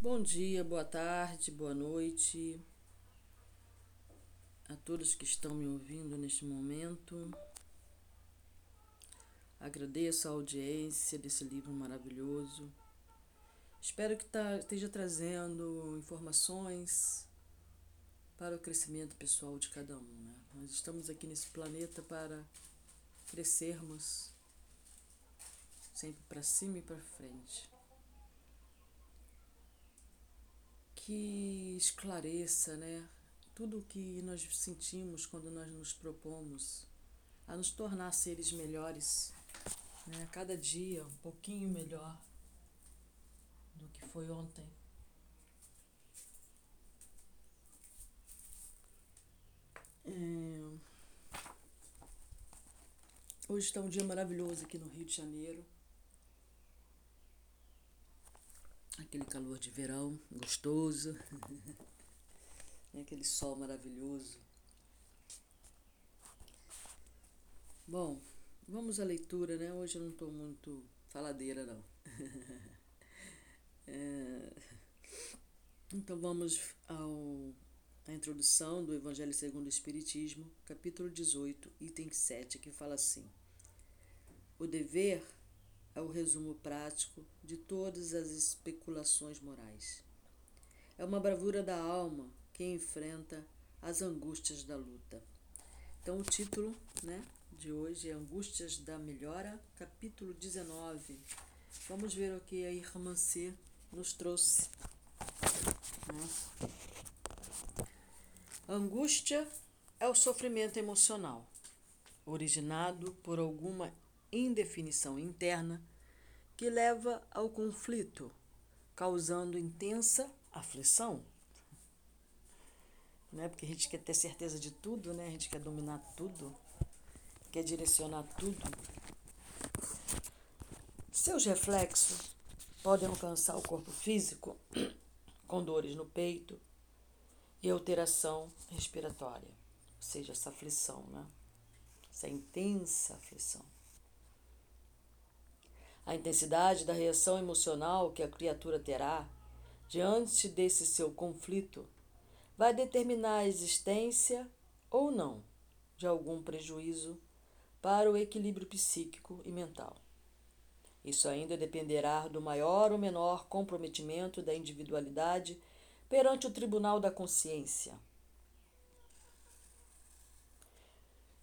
Bom dia, boa tarde, boa noite a todos que estão me ouvindo neste momento. Agradeço a audiência desse livro maravilhoso. Espero que tá, esteja trazendo informações para o crescimento pessoal de cada um. Né? Nós estamos aqui nesse planeta para crescermos sempre para cima e para frente. Que esclareça, né, tudo o que nós sentimos quando nós nos propomos a nos tornar seres melhores, né, cada dia um pouquinho melhor do que foi ontem. É... Hoje está um dia maravilhoso aqui no Rio de Janeiro. Aquele calor de verão gostoso, aquele sol maravilhoso. Bom, vamos à leitura, né? Hoje eu não estou muito faladeira, não. é... Então vamos ao, à introdução do Evangelho segundo o Espiritismo, capítulo 18, item 7, que fala assim: O dever é o resumo prático de todas as especulações morais. É uma bravura da alma que enfrenta as angústias da luta. Então, o título né, de hoje é Angústias da Melhora, capítulo 19. Vamos ver o que a irmã C nos trouxe. Né? Angústia é o sofrimento emocional, originado por alguma indefinição interna que leva ao conflito, causando intensa aflição. Né? Porque a gente quer ter certeza de tudo, né? a gente quer dominar tudo, quer direcionar tudo. Seus reflexos podem alcançar o corpo físico com dores no peito e alteração respiratória, ou seja, essa aflição, né? essa intensa aflição. A intensidade da reação emocional que a criatura terá diante desse seu conflito vai determinar a existência ou não de algum prejuízo para o equilíbrio psíquico e mental. Isso ainda dependerá do maior ou menor comprometimento da individualidade perante o tribunal da consciência,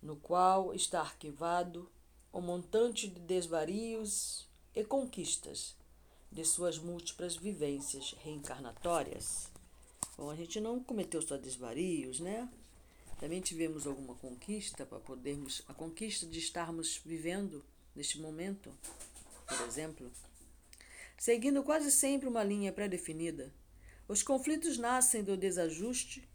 no qual está arquivado o montante de desvarios e conquistas de suas múltiplas vivências reencarnatórias. Bom, a gente não cometeu só desvarios, né? Também tivemos alguma conquista para podermos a conquista de estarmos vivendo neste momento, por exemplo. Seguindo quase sempre uma linha pré-definida, os conflitos nascem do desajuste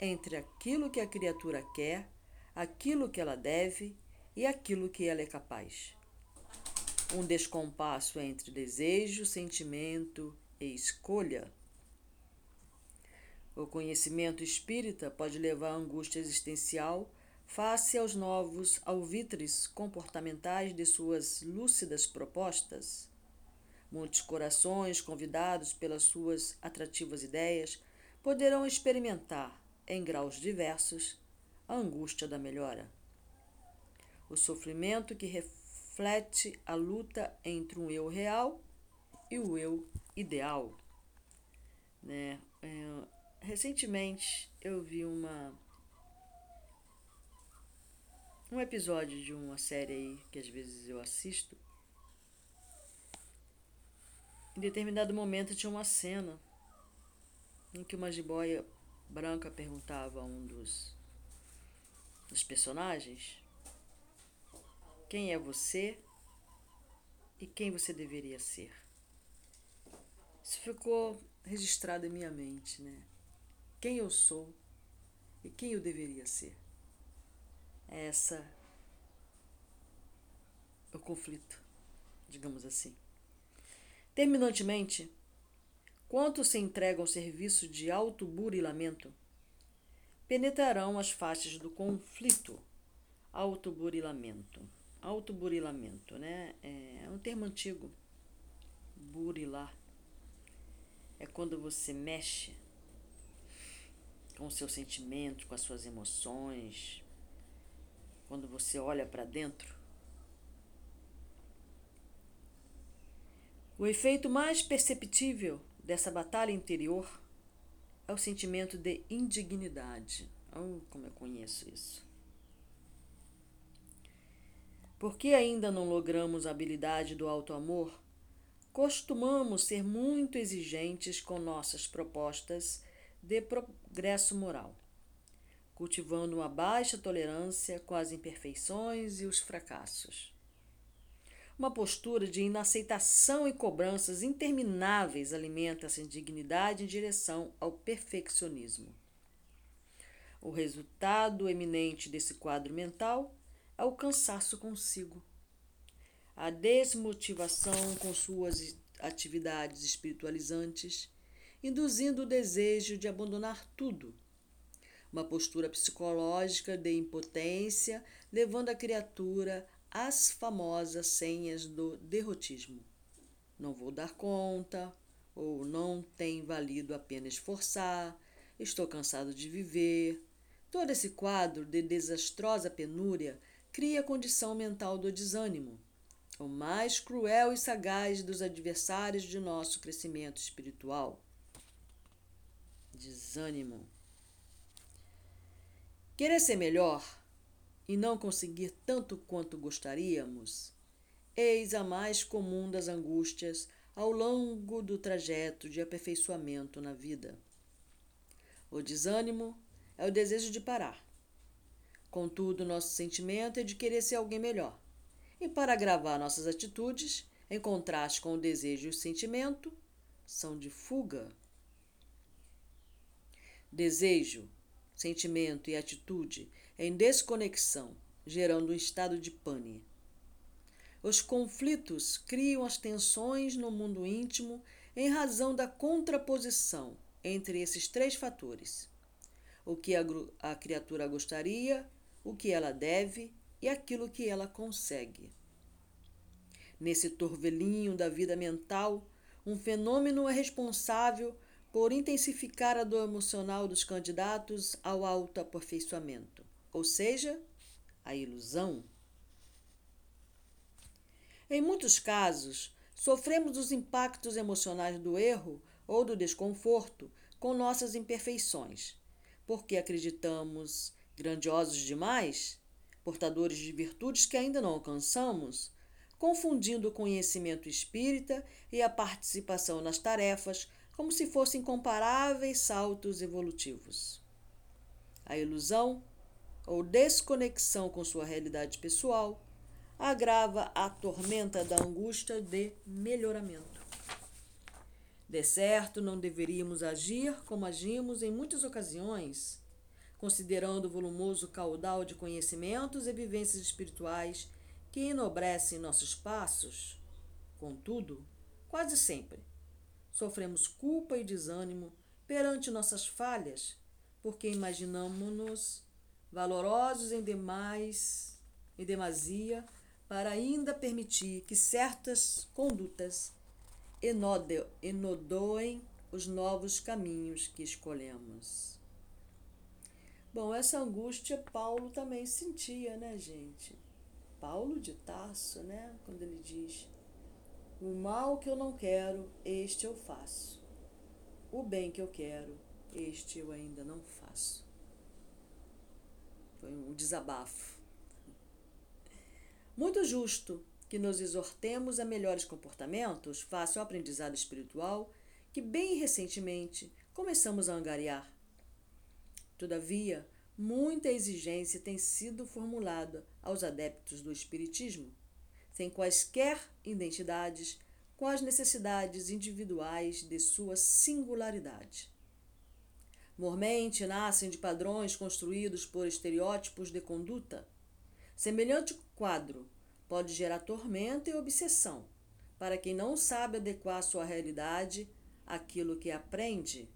entre aquilo que a criatura quer, aquilo que ela deve e aquilo que ela é capaz um descompasso entre desejo, sentimento e escolha. O conhecimento espírita pode levar à angústia existencial face aos novos alvitres comportamentais de suas lúcidas propostas. Muitos corações, convidados pelas suas atrativas ideias, poderão experimentar, em graus diversos, a angústia da melhora. O sofrimento que reflete a luta entre um eu real e o eu ideal. Né? É, recentemente eu vi uma um episódio de uma série aí que às vezes eu assisto. Em determinado momento tinha uma cena em que uma jiboia branca perguntava a um dos, dos personagens quem é você e quem você deveria ser. Isso ficou registrado em minha mente, né? Quem eu sou e quem eu deveria ser. É essa o conflito, digamos assim. Terminantemente, quantos se entregam ao serviço de autoburilamento penetrarão as faixas do conflito autoburilamento autoburilamento, né? É um termo antigo. Burilar. É quando você mexe com o seu sentimento, com as suas emoções, quando você olha para dentro, o efeito mais perceptível dessa batalha interior é o sentimento de indignidade. Oh, como eu conheço isso. Porque ainda não logramos a habilidade do auto-amor, costumamos ser muito exigentes com nossas propostas de progresso moral, cultivando uma baixa tolerância com as imperfeições e os fracassos. Uma postura de inaceitação e cobranças intermináveis alimenta essa indignidade em direção ao perfeccionismo. O resultado eminente desse quadro mental é o cansaço consigo, a desmotivação com suas atividades espiritualizantes, induzindo o desejo de abandonar tudo. Uma postura psicológica de impotência, levando a criatura às famosas senhas do derrotismo. Não vou dar conta, ou não tem valido a pena esforçar, estou cansado de viver. Todo esse quadro de desastrosa penúria cria a condição mental do desânimo, o mais cruel e sagaz dos adversários de nosso crescimento espiritual. Desânimo. Querer ser melhor e não conseguir tanto quanto gostaríamos, eis a mais comum das angústias ao longo do trajeto de aperfeiçoamento na vida. O desânimo é o desejo de parar Contudo, nosso sentimento é de querer ser alguém melhor. E para agravar nossas atitudes, em contraste com o desejo e o sentimento, são de fuga. Desejo, sentimento e atitude em desconexão, gerando um estado de pane. Os conflitos criam as tensões no mundo íntimo em razão da contraposição entre esses três fatores: o que a, a criatura gostaria o que ela deve e aquilo que ela consegue. Nesse torvelinho da vida mental, um fenômeno é responsável por intensificar a dor emocional dos candidatos ao autoaperfeiçoamento, ou seja, a ilusão. Em muitos casos, sofremos os impactos emocionais do erro ou do desconforto com nossas imperfeições, porque acreditamos grandiosos demais, portadores de virtudes que ainda não alcançamos, confundindo o conhecimento espírita e a participação nas tarefas como se fossem comparáveis saltos evolutivos. A ilusão ou desconexão com sua realidade pessoal agrava a tormenta da angústia de melhoramento. De certo, não deveríamos agir como agimos em muitas ocasiões considerando o volumoso caudal de conhecimentos e vivências espirituais que enobrecem nossos passos. Contudo, quase sempre, sofremos culpa e desânimo perante nossas falhas, porque imaginamos-nos valorosos em demais, em demasia, para ainda permitir que certas condutas enodoem os novos caminhos que escolhemos. Bom, essa angústia Paulo também sentia, né, gente? Paulo de Tarso, né? Quando ele diz: O mal que eu não quero, este eu faço. O bem que eu quero, este eu ainda não faço. Foi um desabafo. Muito justo que nos exortemos a melhores comportamentos face ao aprendizado espiritual que bem recentemente começamos a angariar Todavia, muita exigência tem sido formulada aos adeptos do Espiritismo, sem quaisquer identidades com as necessidades individuais de sua singularidade. Mormente nascem de padrões construídos por estereótipos de conduta. Semelhante quadro pode gerar tormento e obsessão para quem não sabe adequar sua realidade àquilo que aprende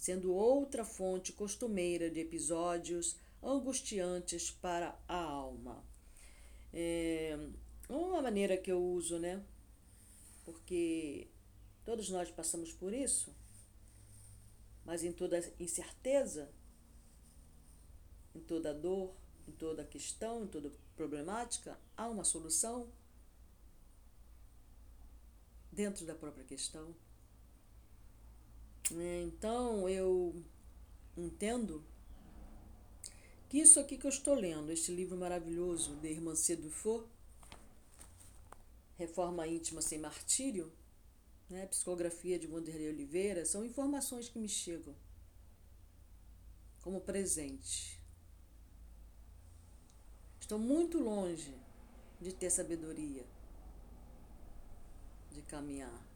sendo outra fonte costumeira de episódios angustiantes para a alma. É uma maneira que eu uso, né? Porque todos nós passamos por isso. Mas em toda incerteza, em toda dor, em toda questão, em toda problemática, há uma solução dentro da própria questão. Então eu entendo que isso aqui que eu estou lendo, este livro maravilhoso de Irmã Dufour, Reforma Íntima Sem Martírio, né, Psicografia de Wanderlei Oliveira, são informações que me chegam como presente. Estou muito longe de ter sabedoria, de caminhar,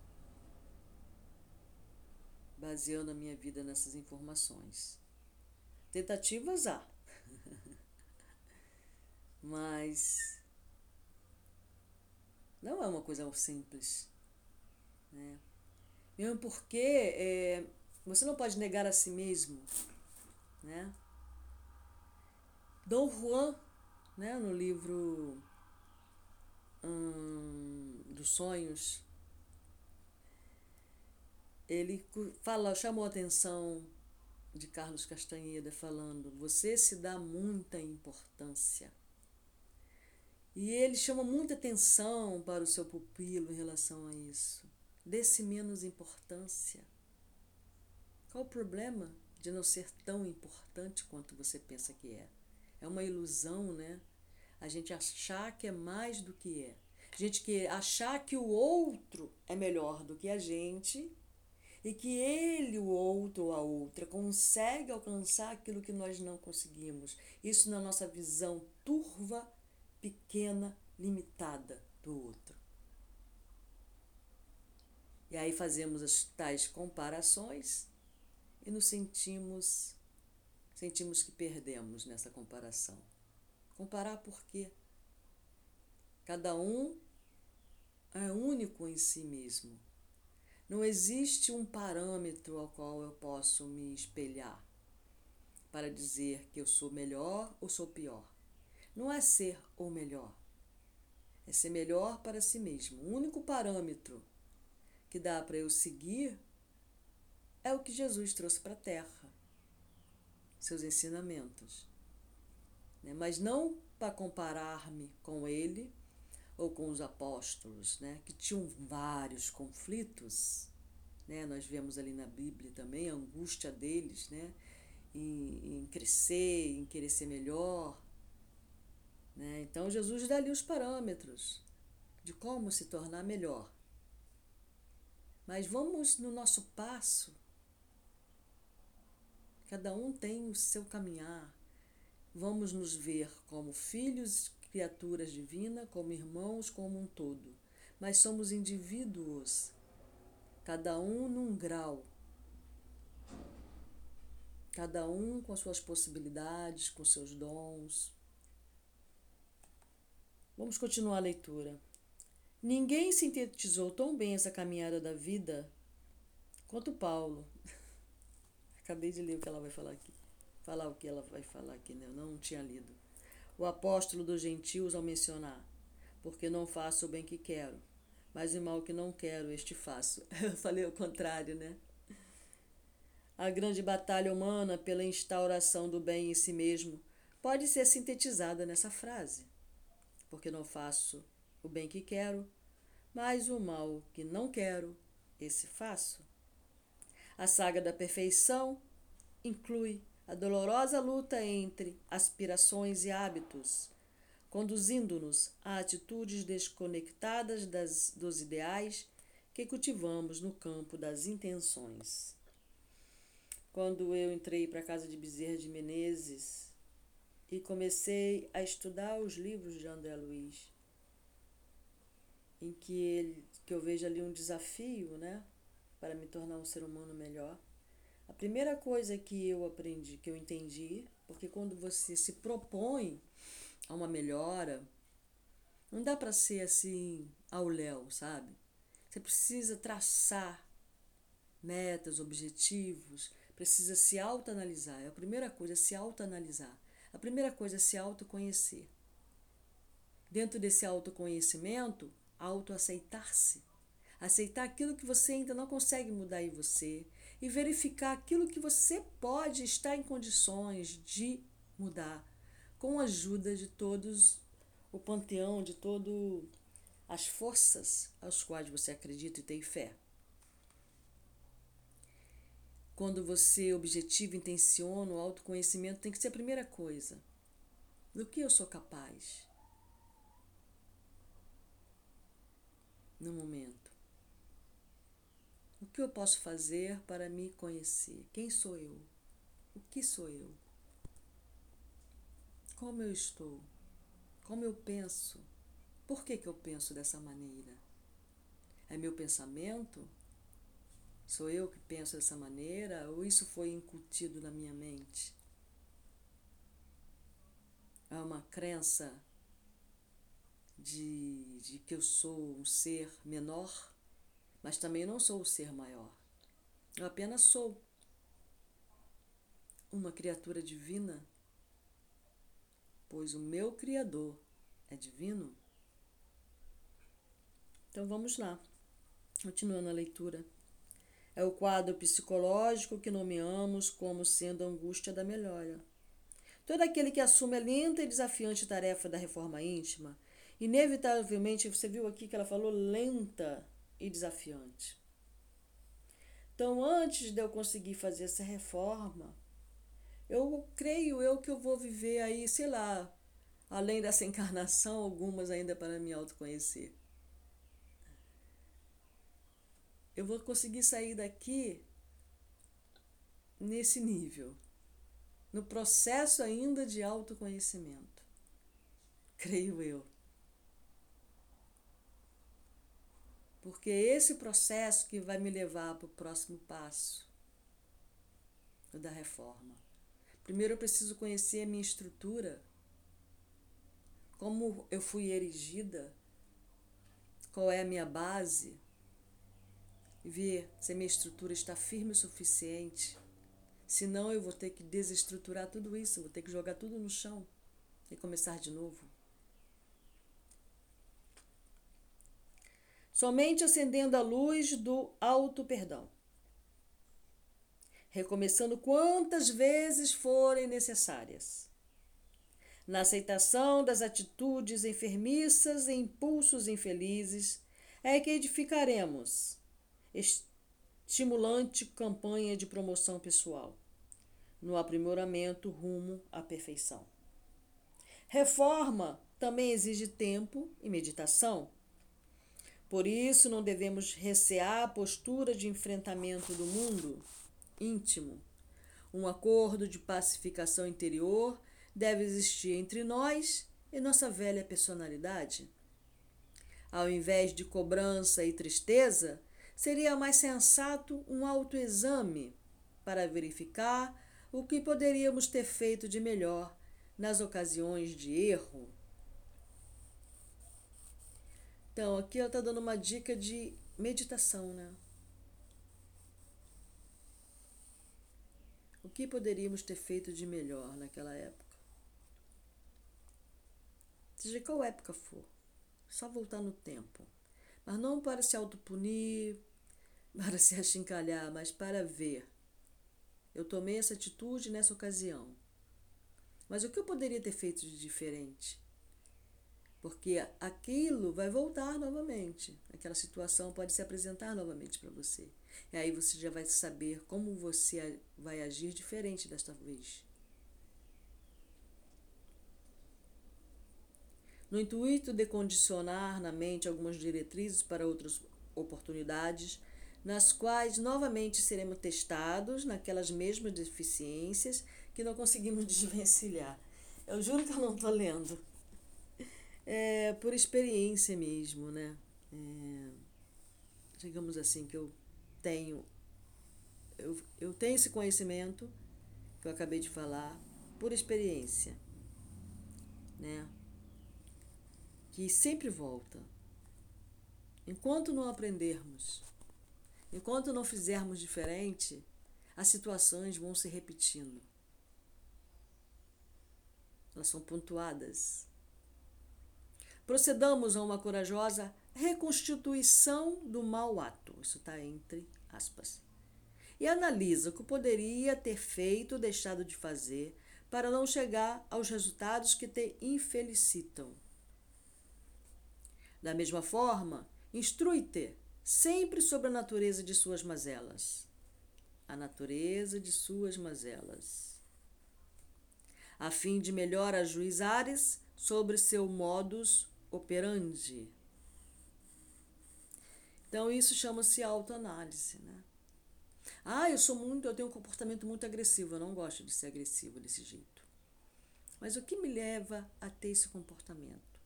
baseando a minha vida nessas informações. Tentativas há, mas não é uma coisa simples. Né? Mesmo porque é, você não pode negar a si mesmo. Né? Dom Juan, né, no livro hum, dos sonhos, ele fala, chamou a atenção de Carlos Castanheda falando: você se dá muita importância. E ele chama muita atenção para o seu pupilo em relação a isso. Desse menos importância. Qual o problema de não ser tão importante quanto você pensa que é? É uma ilusão, né? A gente achar que é mais do que é. A gente que achar que o outro é melhor do que a gente e que ele, o outro ou a outra, consegue alcançar aquilo que nós não conseguimos. Isso na nossa visão turva, pequena, limitada do outro. E aí fazemos as tais comparações e nos sentimos sentimos que perdemos nessa comparação. Comparar por quê? Cada um é único em si mesmo. Não existe um parâmetro ao qual eu posso me espelhar para dizer que eu sou melhor ou sou pior. Não é ser ou melhor, é ser melhor para si mesmo. O único parâmetro que dá para eu seguir é o que Jesus trouxe para a terra, seus ensinamentos. Né? Mas não para comparar-me com ele ou com os apóstolos, né, que tinham vários conflitos, né, nós vemos ali na Bíblia também a angústia deles, né, em, em crescer, em querer ser melhor, né. Então Jesus dá ali os parâmetros de como se tornar melhor. Mas vamos no nosso passo. Cada um tem o seu caminhar. Vamos nos ver como filhos criaturas divinas, como irmãos, como um todo, mas somos indivíduos, cada um num grau, cada um com as suas possibilidades, com seus dons. Vamos continuar a leitura. Ninguém sintetizou tão bem essa caminhada da vida quanto Paulo. Acabei de ler o que ela vai falar aqui. Falar o que ela vai falar aqui, né? Eu não tinha lido o apóstolo dos gentios ao mencionar: Porque não faço o bem que quero, mas o mal que não quero, este faço. Eu falei o contrário, né? A grande batalha humana pela instauração do bem em si mesmo pode ser sintetizada nessa frase: Porque não faço o bem que quero, mas o mal que não quero, esse faço. A saga da perfeição inclui a dolorosa luta entre aspirações e hábitos, conduzindo-nos a atitudes desconectadas das, dos ideais que cultivamos no campo das intenções. Quando eu entrei para a casa de Bezerra de Menezes e comecei a estudar os livros de André Luiz, em que ele que eu vejo ali um desafio, né, para me tornar um ser humano melhor a primeira coisa que eu aprendi, que eu entendi, porque quando você se propõe a uma melhora, não dá para ser assim ao léu, sabe? Você precisa traçar metas, objetivos, precisa se autoanalisar. É a primeira coisa, se autoanalisar. A primeira coisa é se autoconhecer. Dentro desse autoconhecimento, autoaceitar-se. Aceitar aquilo que você ainda não consegue mudar em você, e verificar aquilo que você pode estar em condições de mudar, com a ajuda de todos o panteão, de todo as forças às quais você acredita e tem fé. Quando você objetiva, intenciona, o autoconhecimento tem que ser a primeira coisa. Do que eu sou capaz? No momento. Que eu posso fazer para me conhecer? Quem sou eu? O que sou eu? Como eu estou? Como eu penso? Por que, que eu penso dessa maneira? É meu pensamento? Sou eu que penso dessa maneira ou isso foi incutido na minha mente? Há uma crença de, de que eu sou um ser menor, mas também não sou o ser maior. Eu apenas sou uma criatura divina, pois o meu Criador é divino. Então vamos lá, continuando a leitura é o quadro psicológico que nomeamos como sendo a angústia da melhora. Todo aquele que assume a lenta e desafiante tarefa da reforma íntima, inevitavelmente, você viu aqui que ela falou lenta e desafiante. Então, antes de eu conseguir fazer essa reforma, eu creio eu que eu vou viver aí, sei lá, além dessa encarnação, algumas ainda para me autoconhecer eu vou conseguir sair daqui nesse nível, no processo ainda de autoconhecimento. Creio eu. Porque é esse processo que vai me levar para o próximo passo da reforma. Primeiro eu preciso conhecer a minha estrutura, como eu fui erigida, qual é a minha base, ver se a minha estrutura está firme o suficiente. Senão eu vou ter que desestruturar tudo isso, vou ter que jogar tudo no chão e começar de novo. Somente acendendo a luz do alto perdão. Recomeçando quantas vezes forem necessárias. Na aceitação das atitudes enfermiças e impulsos infelizes, é que edificaremos estimulante campanha de promoção pessoal, no aprimoramento rumo à perfeição. Reforma também exige tempo e meditação. Por isso, não devemos recear a postura de enfrentamento do mundo íntimo. Um acordo de pacificação interior deve existir entre nós e nossa velha personalidade. Ao invés de cobrança e tristeza, seria mais sensato um autoexame para verificar o que poderíamos ter feito de melhor nas ocasiões de erro. Então, aqui ela está dando uma dica de meditação, né? O que poderíamos ter feito de melhor naquela época? Seja qual época for, só voltar no tempo mas não para se autopunir, para se achincalhar, mas para ver. Eu tomei essa atitude nessa ocasião. Mas o que eu poderia ter feito de diferente? Porque aquilo vai voltar novamente. Aquela situação pode se apresentar novamente para você. E aí você já vai saber como você vai agir diferente desta vez. no intuito de condicionar na mente algumas diretrizes para outras oportunidades, nas quais novamente seremos testados naquelas mesmas deficiências que não conseguimos desvencilhar. Eu juro que eu não estou lendo. É por experiência mesmo, né? É, digamos assim, que eu tenho. Eu, eu tenho esse conhecimento que eu acabei de falar por experiência, né? que sempre volta. Enquanto não aprendermos, enquanto não fizermos diferente, as situações vão se repetindo. Elas são pontuadas. Procedamos a uma corajosa reconstituição do mau ato. Isso está entre aspas. e analisa o que poderia ter feito ou deixado de fazer para não chegar aos resultados que te infelicitam. Da mesma forma, instrui-te sempre sobre a natureza de suas mazelas. A natureza de suas mazelas. A fim de melhor ajuizares sobre seu modus operandi. Então, isso chama-se autoanálise, né? Ah, eu sou muito, eu tenho um comportamento muito agressivo, eu não gosto de ser agressivo desse jeito. Mas o que me leva a ter esse comportamento?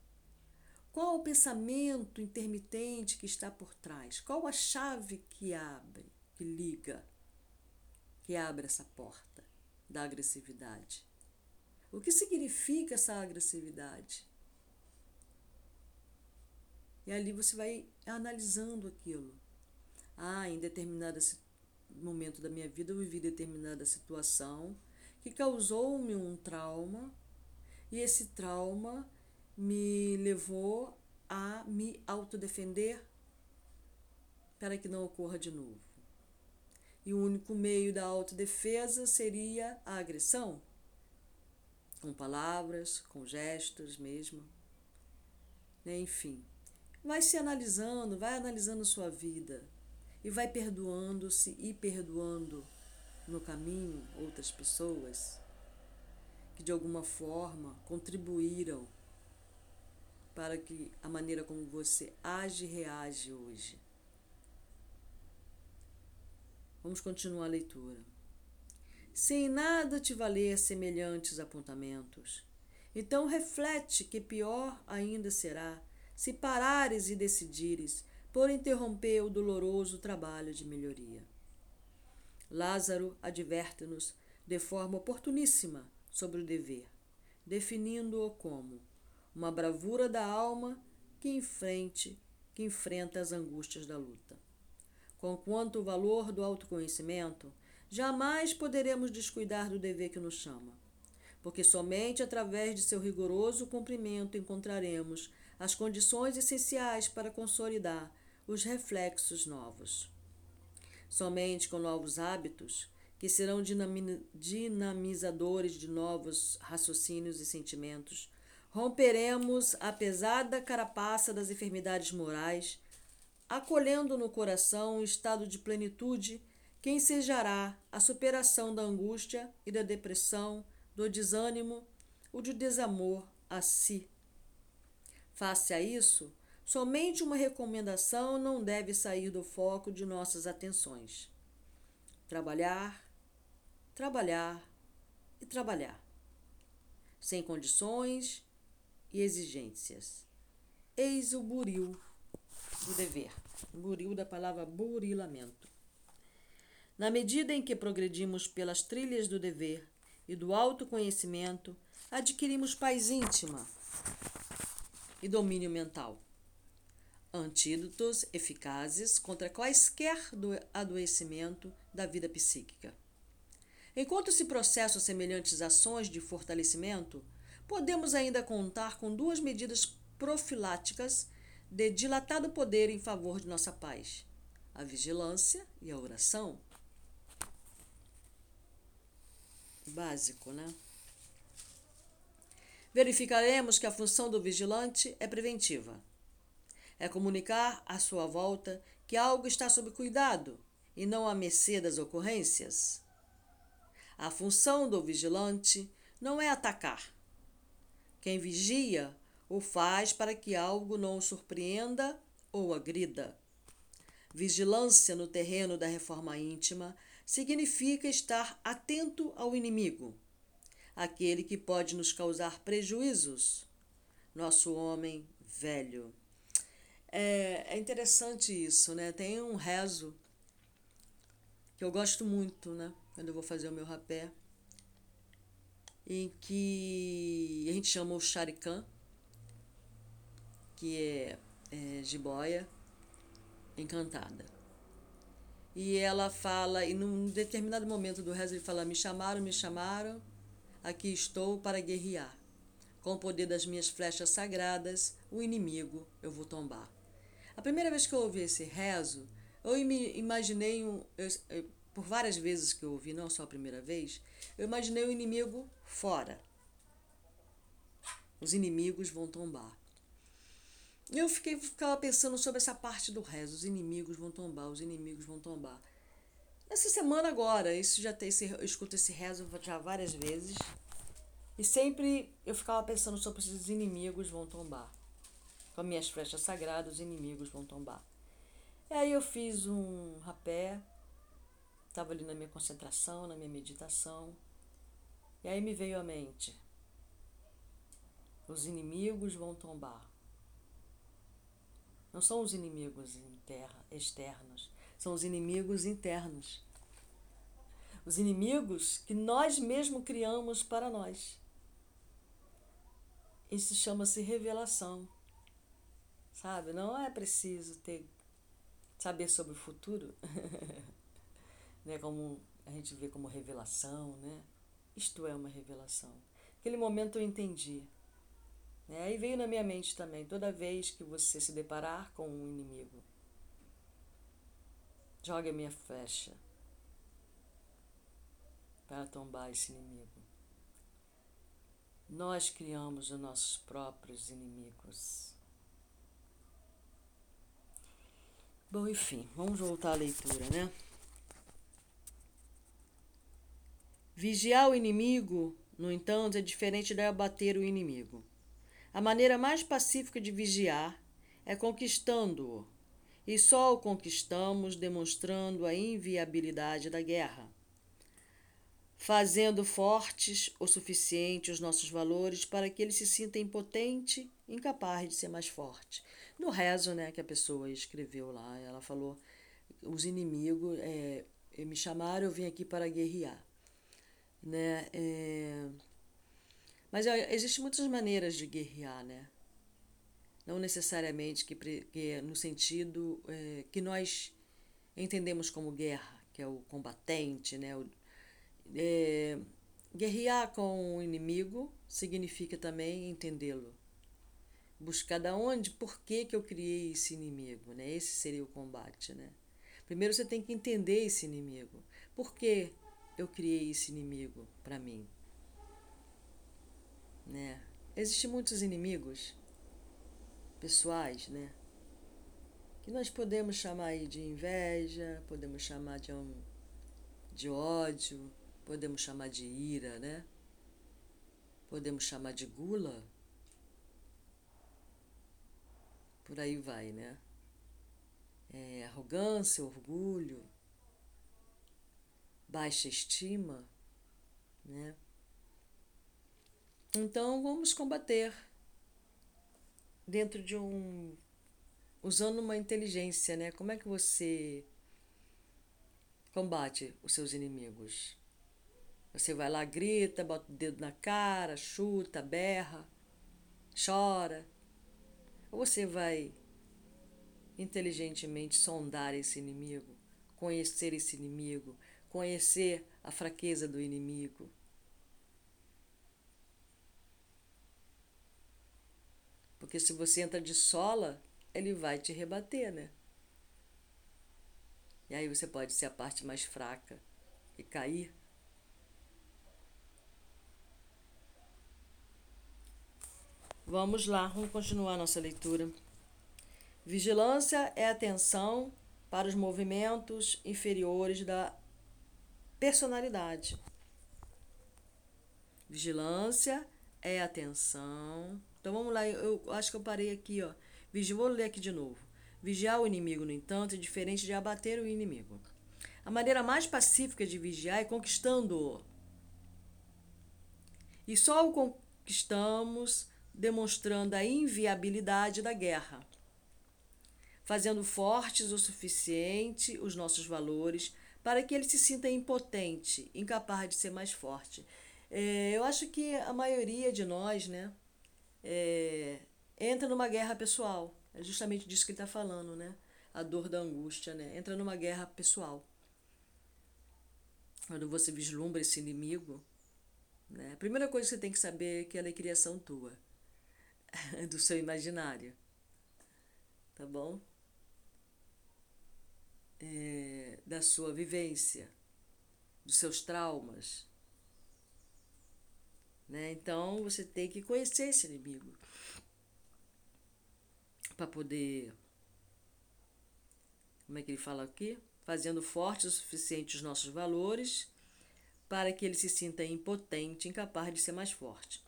Qual o pensamento intermitente que está por trás? Qual a chave que abre, que liga, que abre essa porta da agressividade? O que significa essa agressividade? E ali você vai analisando aquilo. Ah, em determinado momento da minha vida eu vivi determinada situação que causou-me um trauma e esse trauma me levou a me autodefender para que não ocorra de novo. E o único meio da autodefesa seria a agressão, com palavras, com gestos mesmo. Enfim, vai se analisando, vai analisando sua vida e vai perdoando-se e perdoando no caminho outras pessoas que de alguma forma contribuíram para que a maneira como você age e reage hoje. Vamos continuar a leitura. Sem nada te valer semelhantes apontamentos, então reflete que pior ainda será se parares e decidires por interromper o doloroso trabalho de melhoria. Lázaro adverte-nos de forma oportuníssima sobre o dever, definindo-o como uma bravura da alma que enfrente, que enfrenta as angústias da luta. Conquanto o valor do autoconhecimento, jamais poderemos descuidar do dever que nos chama, porque somente através de seu rigoroso cumprimento encontraremos as condições essenciais para consolidar os reflexos novos. Somente com novos hábitos, que serão dinamizadores de novos raciocínios e sentimentos, romperemos a pesada carapaça das enfermidades morais, acolhendo no coração um estado de plenitude que ensejará a superação da angústia e da depressão, do desânimo ou do desamor a si. Face a isso, somente uma recomendação não deve sair do foco de nossas atenções: trabalhar, trabalhar e trabalhar, sem condições e exigências. Eis o buril do dever. Buril da palavra burilamento. Na medida em que progredimos pelas trilhas do dever e do autoconhecimento, adquirimos paz íntima e domínio mental. Antídotos eficazes contra quaisquer adoecimento da vida psíquica. Enquanto se processam semelhantes ações de fortalecimento, podemos ainda contar com duas medidas profiláticas de dilatado poder em favor de nossa paz: a vigilância e a oração. Básico, né? Verificaremos que a função do vigilante é preventiva. É comunicar à sua volta que algo está sob cuidado e não à mercê das ocorrências. A função do vigilante não é atacar. Quem vigia o faz para que algo não o surpreenda ou agrida. Vigilância no terreno da reforma íntima significa estar atento ao inimigo aquele que pode nos causar prejuízos, nosso homem velho. É, é interessante isso, né? Tem um rezo que eu gosto muito, né? Quando eu vou fazer o meu rapé, em que a gente chama o Sharikan, que é, é jiboia encantada. E ela fala, e num determinado momento do rezo ele fala: Me chamaram, me chamaram, Aqui estou para guerrear. Com o poder das minhas flechas sagradas, o inimigo eu vou tombar. A primeira vez que eu ouvi esse rezo, eu imaginei um, eu, por várias vezes que eu ouvi, não só a primeira vez, eu imaginei o inimigo fora. Os inimigos vão tombar. Eu fiquei, ficava pensando sobre essa parte do rezo. Os inimigos vão tombar, os inimigos vão tombar. Essa semana agora, isso já tem, eu escuto esse rezo já várias vezes. E sempre eu ficava pensando sobre esses inimigos vão tombar. Com as minhas flechas sagradas, os inimigos vão tombar. E aí eu fiz um rapé, estava ali na minha concentração, na minha meditação. E aí me veio à mente: os inimigos vão tombar. Não são os inimigos externos, são os inimigos internos. Os inimigos que nós mesmos criamos para nós. Isso chama-se revelação. Sabe? Não é preciso ter saber sobre o futuro, né? Como a gente vê como revelação, né? Isto é uma revelação. Aquele momento eu entendi. Né? Aí veio na minha mente também, toda vez que você se deparar com um inimigo, jogue a minha flecha para tombar esse inimigo. Nós criamos os nossos próprios inimigos. Bom, enfim, vamos voltar à leitura, né? Vigiar o inimigo, no entanto, é diferente de abater o inimigo. A maneira mais pacífica de vigiar é conquistando-o, e só o conquistamos demonstrando a inviabilidade da guerra fazendo fortes o suficiente os nossos valores para que ele se sinta impotente, incapaz de ser mais forte. No rezo, né, que a pessoa escreveu lá, ela falou: os inimigos é, me chamaram, eu vim aqui para guerrear, né? É, mas existem muitas maneiras de guerrear, né? Não necessariamente que, que no sentido é, que nós entendemos como guerra, que é o combatente, né? O, é, guerrear com o inimigo significa também entendê-lo. Buscar da onde, por que, que eu criei esse inimigo, né? Esse seria o combate, né? Primeiro você tem que entender esse inimigo. Por que eu criei esse inimigo para mim? Né? Existem muitos inimigos pessoais, né? Que nós podemos chamar aí de inveja, podemos chamar de, um, de ódio, podemos chamar de ira, né? Podemos chamar de gula. Por aí vai, né? É, arrogância, orgulho, baixa estima, né? Então vamos combater dentro de um usando uma inteligência, né? Como é que você combate os seus inimigos? Você vai lá, grita, bota o dedo na cara, chuta, berra, chora. Ou você vai inteligentemente sondar esse inimigo, conhecer esse inimigo, conhecer a fraqueza do inimigo. Porque se você entra de sola, ele vai te rebater, né? E aí você pode ser a parte mais fraca e cair. Vamos lá, vamos continuar nossa leitura. Vigilância é atenção para os movimentos inferiores da personalidade. Vigilância é atenção. Então vamos lá, eu acho que eu parei aqui, ó. Vou ler aqui de novo. Vigiar o inimigo, no entanto, é diferente de abater o inimigo. A maneira mais pacífica de vigiar é conquistando-o. E só o conquistamos demonstrando a inviabilidade da guerra, fazendo fortes o suficiente os nossos valores para que ele se sinta impotente, incapaz de ser mais forte. É, eu acho que a maioria de nós, né, é, entra numa guerra pessoal. É justamente disso que ele está falando, né? A dor da angústia, né? Entra numa guerra pessoal. Quando você vislumbra esse inimigo, né? A primeira coisa que você tem que saber é que ela é criação tua. do seu imaginário. Tá bom? É, da sua vivência. dos seus traumas. Né? Então você tem que conhecer esse inimigo para poder. Como é que ele fala aqui? Fazendo fortes o suficiente os nossos valores para que ele se sinta impotente, incapaz de ser mais forte.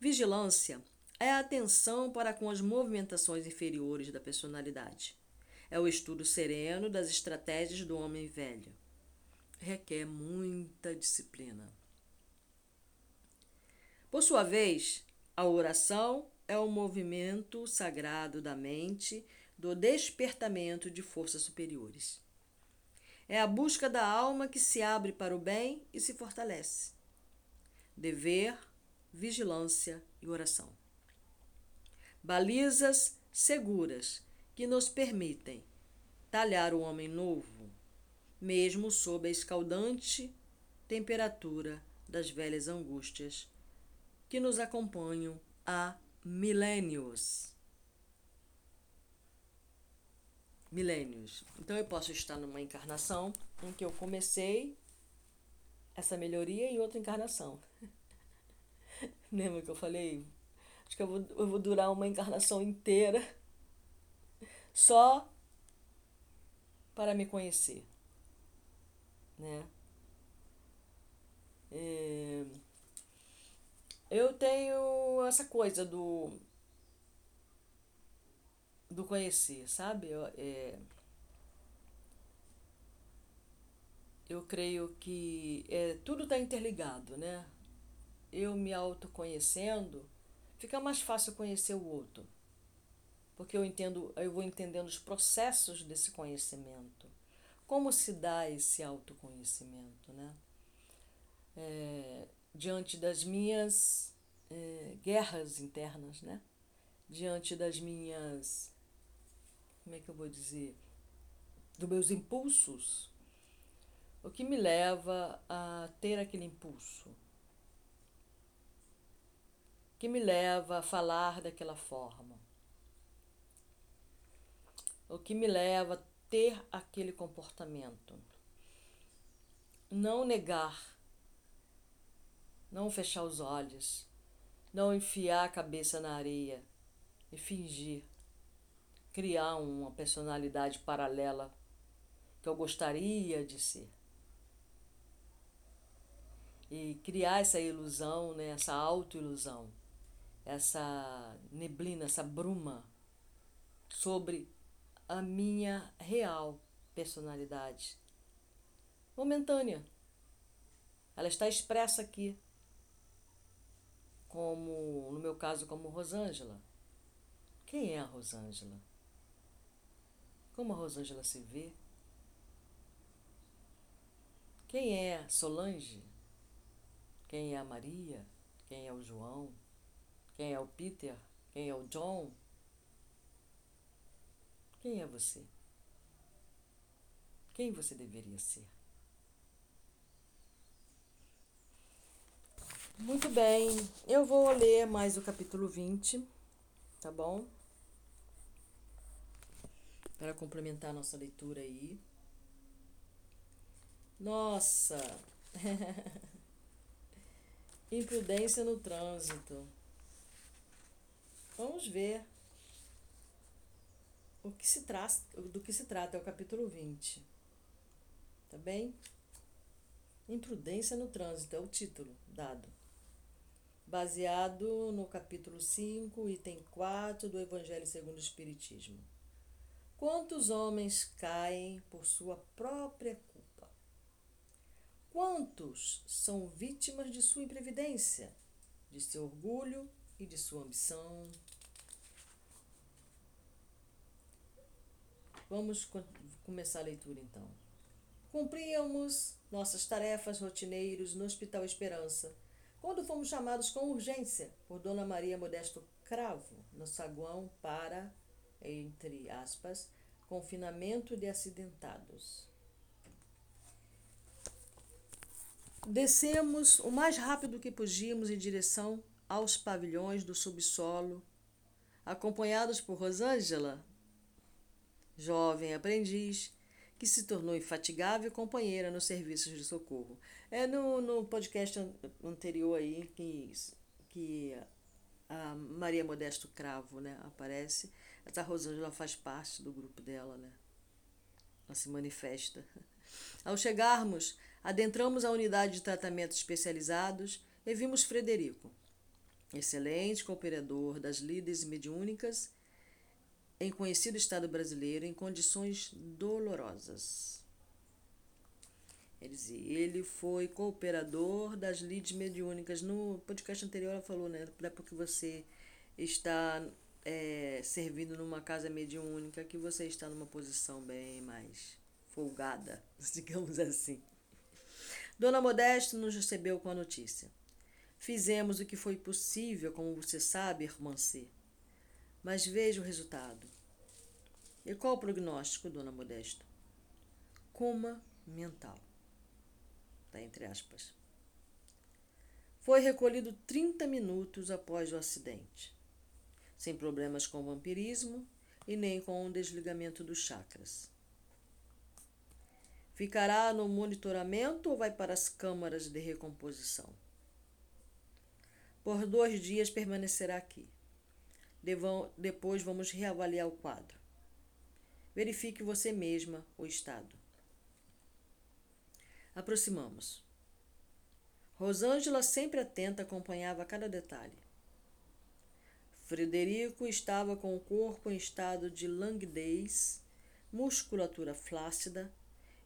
Vigilância é a atenção para com as movimentações inferiores da personalidade. É o estudo sereno das estratégias do homem velho. Requer muita disciplina. Por sua vez, a oração é o movimento sagrado da mente do despertamento de forças superiores. É a busca da alma que se abre para o bem e se fortalece. Dever, vigilância e oração. Balizas seguras que nos permitem talhar o homem novo, mesmo sob a escaldante temperatura das velhas angústias que nos acompanham há milênios. Milênios. Então eu posso estar numa encarnação em que eu comecei essa melhoria em outra encarnação. Lembra que eu falei? Acho que eu vou, eu vou durar uma encarnação inteira só para me conhecer. Né? É, eu tenho essa coisa do do conhecer, sabe? Eu, é, eu creio que é, tudo está interligado, né? Eu me autoconhecendo, fica mais fácil conhecer o outro. Porque eu entendo, eu vou entendendo os processos desse conhecimento. Como se dá esse autoconhecimento, né? É, diante das minhas é, guerras internas, né? Diante das minhas, como é que eu vou dizer, dos meus impulsos, o que me leva a ter aquele impulso, que me leva a falar daquela forma, o que me leva a ter aquele comportamento. Não negar não fechar os olhos, não enfiar a cabeça na areia e fingir, criar uma personalidade paralela que eu gostaria de ser. E criar essa ilusão, né, essa autoilusão, essa neblina, essa bruma sobre a minha real personalidade. Momentânea. Ela está expressa aqui como, no meu caso, como Rosângela. Quem é a Rosângela? Como a Rosângela se vê? Quem é Solange? Quem é a Maria? Quem é o João? Quem é o Peter? Quem é o John? Quem é você? Quem você deveria ser? Muito bem, eu vou ler mais o capítulo 20, tá bom? Para complementar a nossa leitura aí. Nossa! Imprudência no trânsito. Vamos ver o que se trata, do que se trata, é o capítulo 20. Tá bem? Imprudência no trânsito é o título dado baseado no capítulo 5, item 4 do Evangelho segundo o Espiritismo. Quantos homens caem por sua própria culpa? Quantos são vítimas de sua imprevidência, de seu orgulho e de sua ambição? Vamos começar a leitura então. Cumpríamos nossas tarefas rotineiros no Hospital Esperança quando fomos chamados com urgência por Dona Maria Modesto Cravo, no saguão para, entre aspas, confinamento de acidentados. Descemos o mais rápido que podíamos em direção aos pavilhões do subsolo, acompanhados por Rosângela, jovem aprendiz, que se tornou infatigável companheira nos serviços de socorro. É no, no podcast anterior aí que, que a Maria Modesto Cravo né, aparece. Essa Rosângela faz parte do grupo dela, né? Ela se manifesta. Ao chegarmos, adentramos a unidade de tratamentos especializados e vimos Frederico, excelente cooperador das líderes mediúnicas em conhecido estado brasileiro em condições dolorosas. Ele dizia, ele foi cooperador das leads mediúnicas. No podcast anterior ela falou, né? Não é porque você está é, servindo numa casa mediúnica que você está numa posição bem mais folgada, digamos assim. Dona Modesto nos recebeu com a notícia. Fizemos o que foi possível, como você sabe, irmã C. Mas veja o resultado. E qual o prognóstico, dona Modesto? Coma mental. Tá entre aspas. Foi recolhido 30 minutos após o acidente, sem problemas com vampirismo e nem com o desligamento dos chakras. Ficará no monitoramento ou vai para as câmaras de recomposição? Por dois dias permanecerá aqui. Depois vamos reavaliar o quadro. Verifique você mesma o estado. Aproximamos. Rosângela, sempre atenta, acompanhava cada detalhe. Frederico estava com o corpo em estado de languidez, musculatura flácida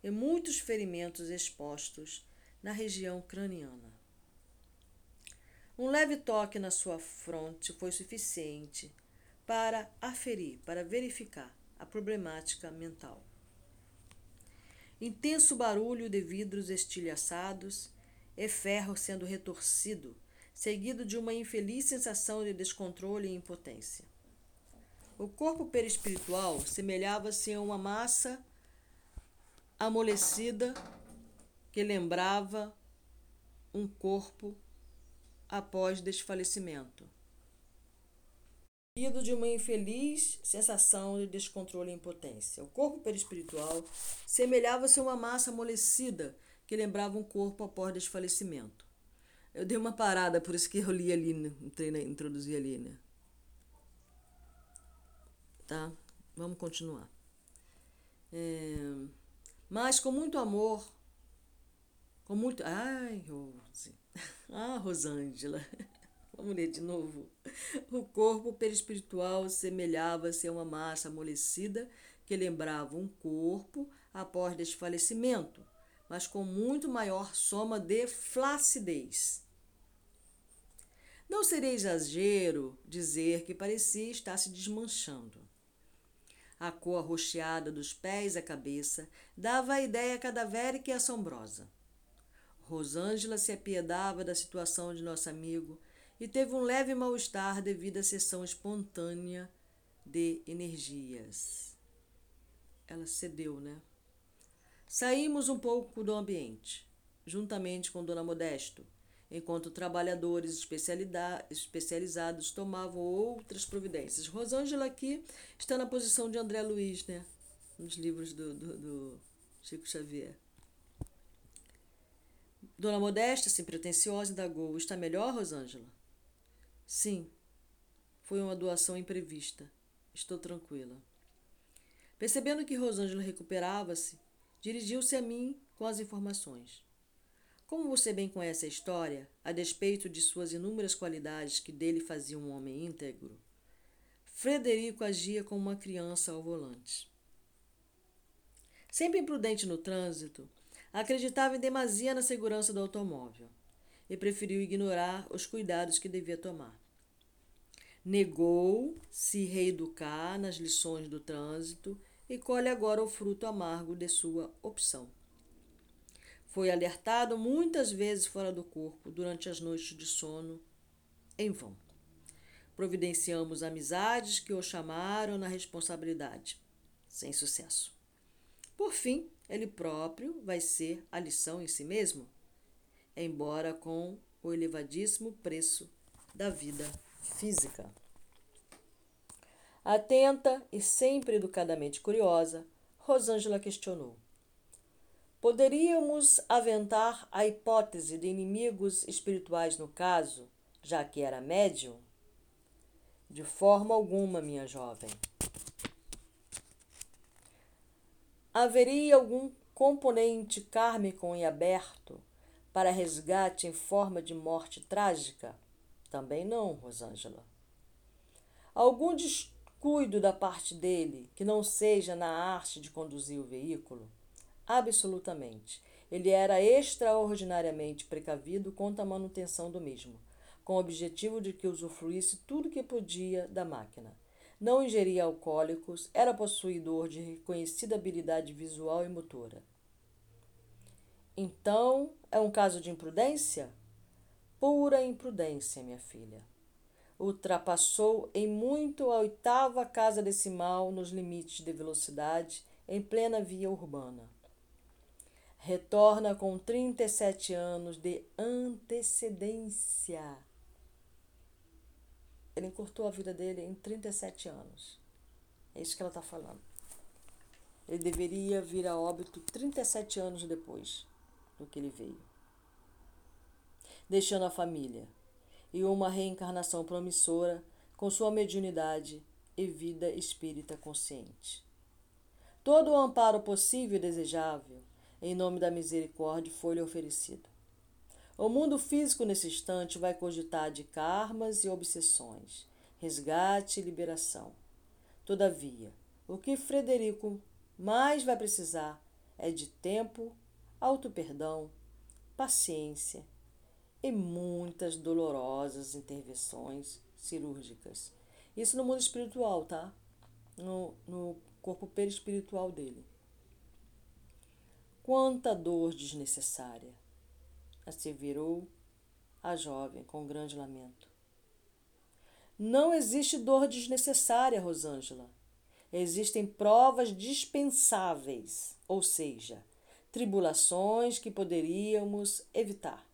e muitos ferimentos expostos na região craniana. Um leve toque na sua fronte foi suficiente para aferir, para verificar a problemática mental. Intenso barulho de vidros estilhaçados e ferro sendo retorcido, seguido de uma infeliz sensação de descontrole e impotência. O corpo perispiritual semelhava-se a uma massa amolecida que lembrava um corpo após desfalecimento. Seguido de uma infeliz sensação de descontrole e impotência. O corpo perispiritual semelhava-se a uma massa amolecida que lembrava um corpo após desfalecimento. Eu dei uma parada, por isso que eu li ali, né? entrei na, introduzi ali, né? Tá? Vamos continuar. É mas com muito amor, com muito. Ai, Rose. Ah, Rosângela. Vamos ler de novo. O corpo perispiritual semelhava-se a uma massa amolecida que lembrava um corpo após desfalecimento, mas com muito maior soma de flacidez. Não seria exagero dizer que parecia estar se desmanchando. A cor rocheada dos pés à cabeça dava a ideia cadavérica e assombrosa. Rosângela se apiedava da situação de nosso amigo e teve um leve mal-estar devido à sessão espontânea de energias. Ela cedeu, né? Saímos um pouco do ambiente, juntamente com Dona Modesto, enquanto trabalhadores especializados tomavam outras providências. Rosângela aqui está na posição de André Luiz, né? Nos livros do, do, do Chico Xavier. Dona Modesta, sem pretensiosa, indagou: Está melhor, Rosângela? Sim. Foi uma doação imprevista. Estou tranquila. Percebendo que Rosângela recuperava-se, dirigiu-se a mim com as informações. Como você bem conhece a história, a despeito de suas inúmeras qualidades que dele faziam um homem íntegro, Frederico agia como uma criança ao volante. Sempre imprudente no trânsito, acreditava em demasia na segurança do automóvel e preferiu ignorar os cuidados que devia tomar. Negou se reeducar nas lições do trânsito e colhe agora o fruto amargo de sua opção. Foi alertado muitas vezes fora do corpo durante as noites de sono, em vão. Providenciamos amizades que o chamaram na responsabilidade, sem sucesso. Por fim, ele próprio vai ser a lição em si mesmo, embora com o elevadíssimo preço da vida física. Atenta e sempre educadamente curiosa, Rosângela questionou: Poderíamos aventar a hipótese de inimigos espirituais no caso, já que era médium? De forma alguma, minha jovem. Haveria algum componente kármico em aberto para resgate em forma de morte trágica? Também não, Rosângela. Algum descuido da parte dele que não seja na arte de conduzir o veículo? Absolutamente. Ele era extraordinariamente precavido quanto à manutenção do mesmo, com o objetivo de que usufruísse tudo que podia da máquina. Não ingeria alcoólicos, era possuidor de reconhecida habilidade visual e motora. Então, é um caso de imprudência? Pura imprudência, minha filha. Ultrapassou em muito a oitava casa decimal nos limites de velocidade em plena via urbana retorna com 37 anos de antecedência. Ele encurtou a vida dele em 37 anos. É isso que ela está falando. Ele deveria vir a óbito 37 anos depois do que ele veio. Deixando a família e uma reencarnação promissora com sua mediunidade e vida espírita consciente. Todo o amparo possível e desejável em nome da misericórdia, foi-lhe oferecido. O mundo físico, nesse instante, vai cogitar de karmas e obsessões, resgate e liberação. Todavia, o que Frederico mais vai precisar é de tempo, auto-perdão, paciência e muitas dolorosas intervenções cirúrgicas. Isso no mundo espiritual, tá? No, no corpo perispiritual dele. Quanta dor desnecessária! Asseverou a jovem com grande lamento. Não existe dor desnecessária, Rosângela. Existem provas dispensáveis, ou seja, tribulações que poderíamos evitar.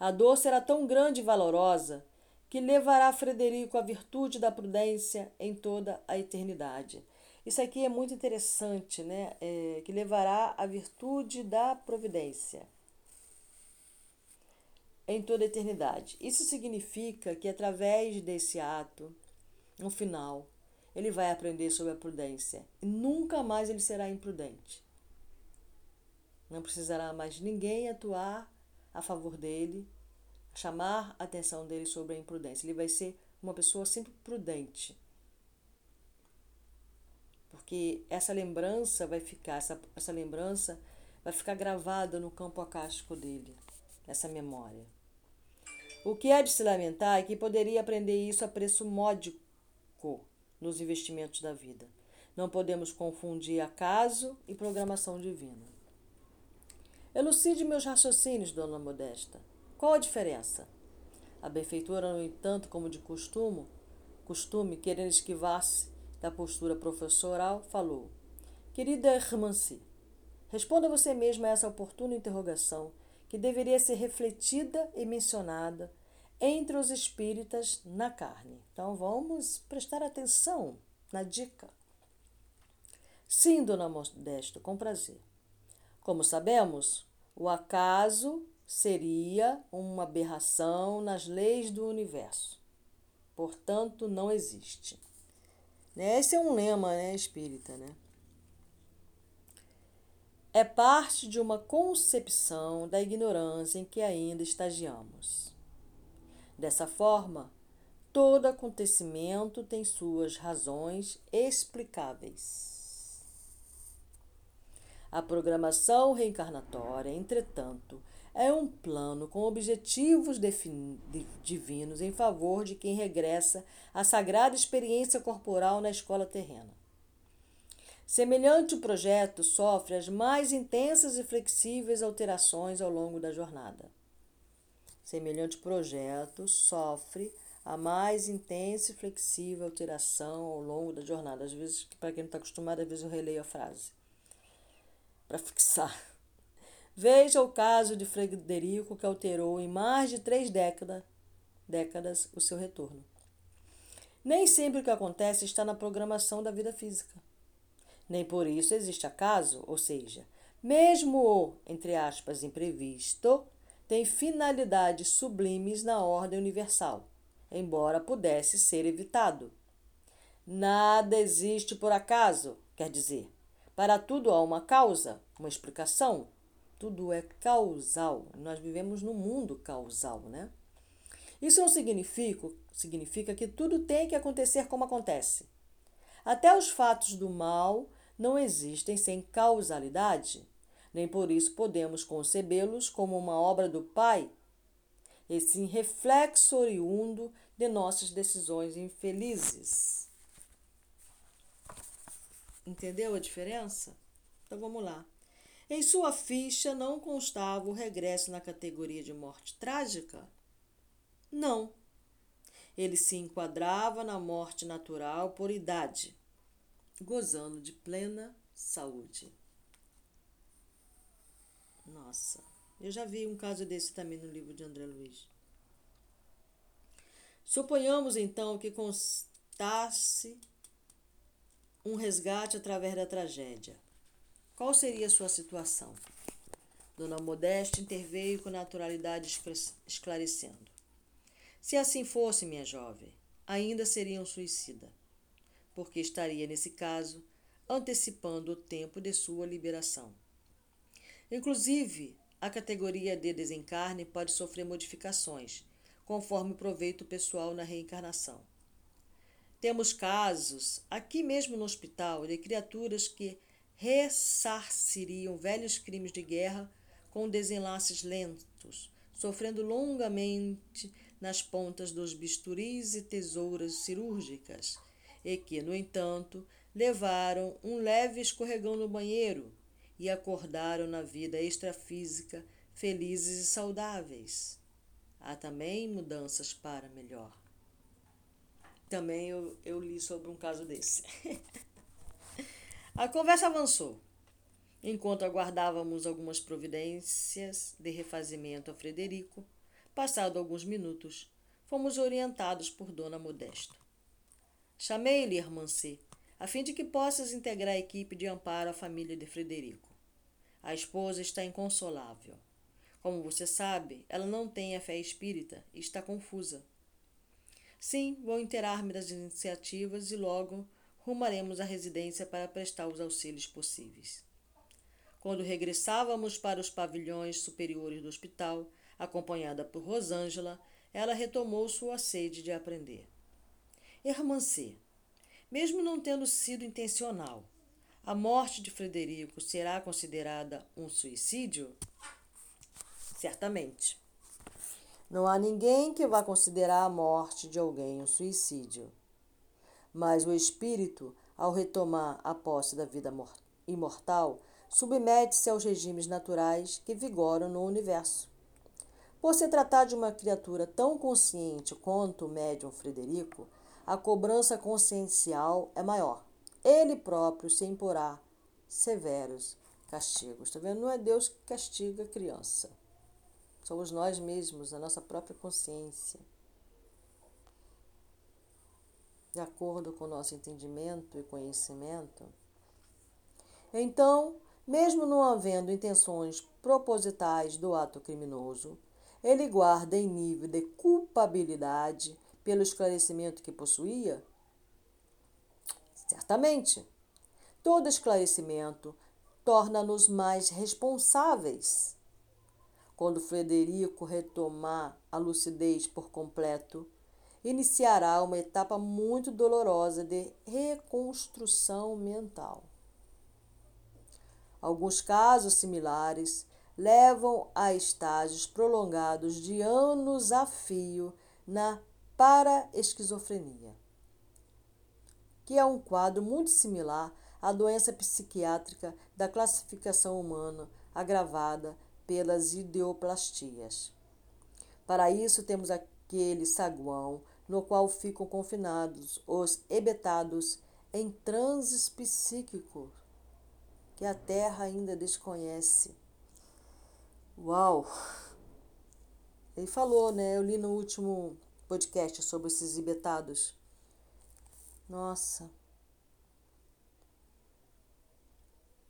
A dor será tão grande e valorosa que levará Frederico à virtude da prudência em toda a eternidade. Isso aqui é muito interessante, né? É, que levará à virtude da providência em toda a eternidade. Isso significa que através desse ato, no final, ele vai aprender sobre a prudência e nunca mais ele será imprudente. Não precisará mais ninguém atuar a favor dele, chamar a atenção dele sobre a imprudência. Ele vai ser uma pessoa sempre prudente porque essa lembrança vai ficar, essa, essa lembrança vai ficar gravada no campo acástico dele, essa memória. O que é de se lamentar é que poderia aprender isso a preço módico nos investimentos da vida. Não podemos confundir acaso e programação divina. Elucide meus raciocínios, dona Modesta. Qual a diferença? A benfeitora, no entanto, como de costume, costume querendo esquivar-se da postura professoral, falou: Querida Hermancy, responda você mesma a essa oportuna interrogação que deveria ser refletida e mencionada entre os espíritas na carne. Então vamos prestar atenção na dica. Sim, dona Modesto, com prazer. Como sabemos, o acaso seria uma aberração nas leis do universo. Portanto, não existe. Né? Esse é um lema né, espírita. Né? É parte de uma concepção da ignorância em que ainda estagiamos. Dessa forma, todo acontecimento tem suas razões explicáveis. A programação reencarnatória, entretanto, é um plano com objetivos divinos em favor de quem regressa à sagrada experiência corporal na escola terrena. Semelhante projeto sofre as mais intensas e flexíveis alterações ao longo da jornada. Semelhante projeto sofre a mais intensa e flexível alteração ao longo da jornada. Às vezes, para quem não está acostumado, às vezes eu releio a frase para fixar. Veja o caso de Frederico, que alterou em mais de três décadas, o seu retorno. Nem sempre o que acontece está na programação da vida física. Nem por isso existe acaso, ou seja, Mesmo o, entre aspas, imprevisto, tem finalidades sublimes na ordem universal, embora pudesse ser evitado. Nada existe por acaso, quer dizer, para tudo há uma causa, uma explicação. Tudo é causal. Nós vivemos num mundo causal, né? Isso não significa, significa que tudo tem que acontecer como acontece. Até os fatos do mal não existem sem causalidade, nem por isso podemos concebê-los como uma obra do Pai, e sim reflexo oriundo de nossas decisões infelizes. Entendeu a diferença? Então vamos lá. Em sua ficha não constava o regresso na categoria de morte trágica? Não. Ele se enquadrava na morte natural por idade, gozando de plena saúde. Nossa, eu já vi um caso desse também no livro de André Luiz. Suponhamos então que constasse um resgate através da tragédia. Qual seria a sua situação? Dona Modesta interveio com naturalidade esclarecendo. Se assim fosse, minha jovem, ainda seria um suicida, porque estaria, nesse caso, antecipando o tempo de sua liberação. Inclusive, a categoria de desencarne pode sofrer modificações, conforme o proveito pessoal na reencarnação. Temos casos, aqui mesmo no hospital, de criaturas que ressarciriam velhos crimes de guerra com desenlaces lentos, sofrendo longamente nas pontas dos bisturis e tesouras cirúrgicas, e que, no entanto, levaram um leve escorregão no banheiro e acordaram na vida extrafísica felizes e saudáveis. Há também mudanças para melhor. Também eu, eu li sobre um caso desse. A conversa avançou. Enquanto aguardávamos algumas providências de refazimento a Frederico, passado alguns minutos, fomos orientados por Dona Modesta. Chamei-lhe, Irmãncê, a fim de que possas integrar a equipe de amparo à família de Frederico. A esposa está inconsolável. Como você sabe, ela não tem a fé espírita e está confusa. Sim, vou inteirar-me das iniciativas e logo rumaremos à residência para prestar os auxílios possíveis. Quando regressávamos para os pavilhões superiores do hospital, acompanhada por Rosângela, ela retomou sua sede de aprender. C, mesmo não tendo sido intencional, a morte de Frederico será considerada um suicídio? Certamente. Não há ninguém que vá considerar a morte de alguém um suicídio. Mas o espírito, ao retomar a posse da vida imortal, submete-se aos regimes naturais que vigoram no universo. Por se tratar de uma criatura tão consciente quanto o médium Frederico, a cobrança consciencial é maior ele próprio se imporá severos castigos. Está vendo? Não é Deus que castiga a criança. Somos nós mesmos, a nossa própria consciência. De acordo com o nosso entendimento e conhecimento. Então, mesmo não havendo intenções propositais do ato criminoso, ele guarda em nível de culpabilidade pelo esclarecimento que possuía Certamente, todo esclarecimento torna-nos mais responsáveis. Quando Frederico retomar a lucidez por completo, iniciará uma etapa muito dolorosa de reconstrução mental. Alguns casos similares levam a estágios prolongados de anos a fio na paraesquizofrenia que é um quadro muito similar à doença psiquiátrica da classificação humana agravada pelas ideoplastias. Para isso, temos aquele saguão no qual ficam confinados os hebetados em transes psíquicos que a Terra ainda desconhece. Uau! Ele falou, né? Eu li no último podcast sobre esses hebetados. Nossa.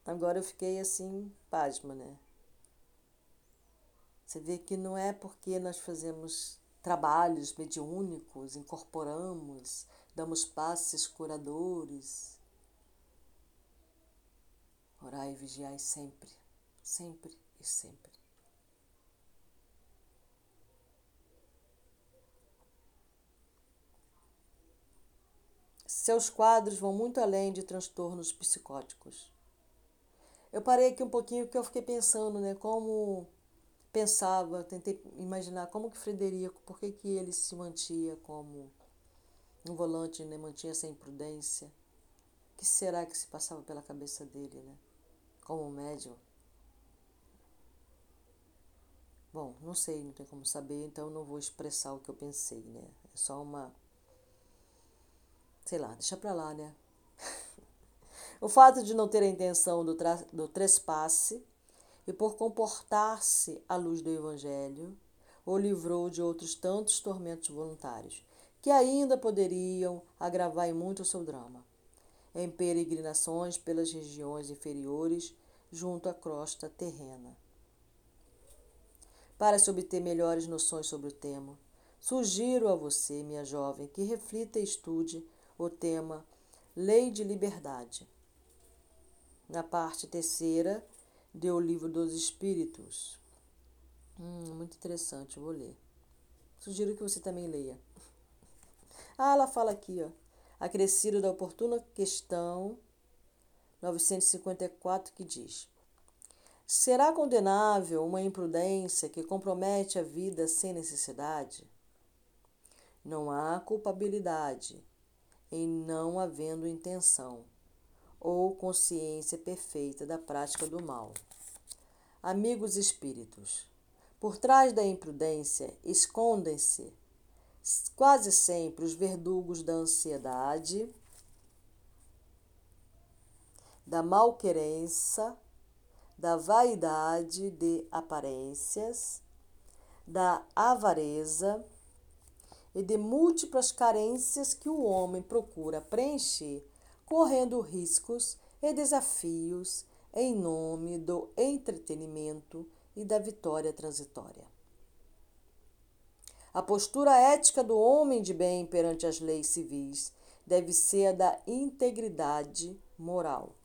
Agora eu fiquei assim, pasma, né? Você vê que não é porque nós fazemos trabalhos mediúnicos, incorporamos, damos passes curadores. Orai e vigiai sempre, sempre e sempre. Seus quadros vão muito além de transtornos psicóticos. Eu parei aqui um pouquinho porque eu fiquei pensando, né, como pensava, tentei imaginar como que Frederico, por que, que ele se mantinha como um volante, né, mantinha essa imprudência. O que será que se passava pela cabeça dele, né? Como médium. Bom, não sei, não tem como saber, então não vou expressar o que eu pensei, né? É só uma. Sei lá, deixa pra lá, né? o fato de não ter a intenção do, tra... do trespasse e por comportar-se à luz do Evangelho, o livrou de outros tantos tormentos voluntários, que ainda poderiam agravar em muito o seu drama. Em peregrinações pelas regiões inferiores, junto à crosta terrena. Para se obter melhores noções sobre o tema, sugiro a você, minha jovem, que reflita e estude o tema Lei de Liberdade. Na parte terceira, deu o livro dos Espíritos. Hum, muito interessante, eu vou ler. Sugiro que você também leia. Ah, ela fala aqui, ó. Acrescido da oportuna questão 954, que diz: Será condenável uma imprudência que compromete a vida sem necessidade? Não há culpabilidade em não havendo intenção ou consciência perfeita da prática do mal. Amigos espíritos, por trás da imprudência escondem-se quase sempre os verdugos da ansiedade, da malquerença, da vaidade de aparências, da avareza e de múltiplas carências que o homem procura preencher correndo riscos e desafios em nome do entretenimento e da vitória transitória. A postura ética do homem de bem perante as leis civis deve ser a da integridade moral.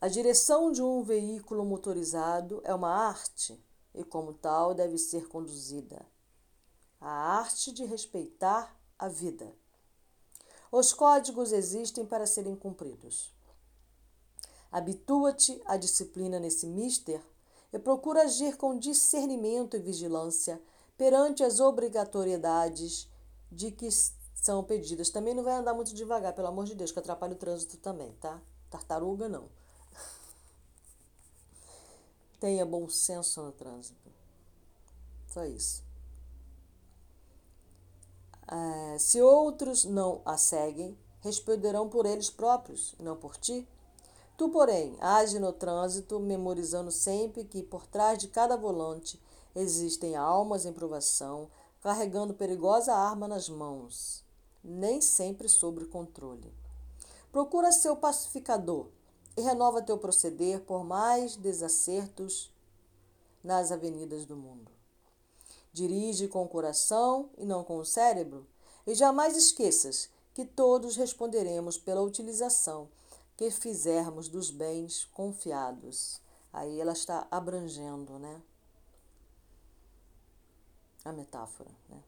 A direção de um veículo motorizado é uma arte e, como tal, deve ser conduzida. A arte de respeitar a vida. Os códigos existem para serem cumpridos. Habitua-te à disciplina nesse mister e procura agir com discernimento e vigilância perante as obrigatoriedades de que são pedidas. Também não vai andar muito devagar, pelo amor de Deus, que atrapalha o trânsito também, tá? Tartaruga não. Tenha bom senso no trânsito. Só isso. Uh, se outros não a seguem, responderão por eles próprios, não por ti. Tu, porém, age no trânsito, memorizando sempre que por trás de cada volante existem almas em provação, carregando perigosa arma nas mãos, nem sempre sob controle. Procura ser o pacificador e renova teu proceder por mais desacertos nas avenidas do mundo. Dirige com o coração e não com o cérebro, e jamais esqueças que todos responderemos pela utilização que fizermos dos bens confiados. Aí ela está abrangendo, né? A metáfora, né?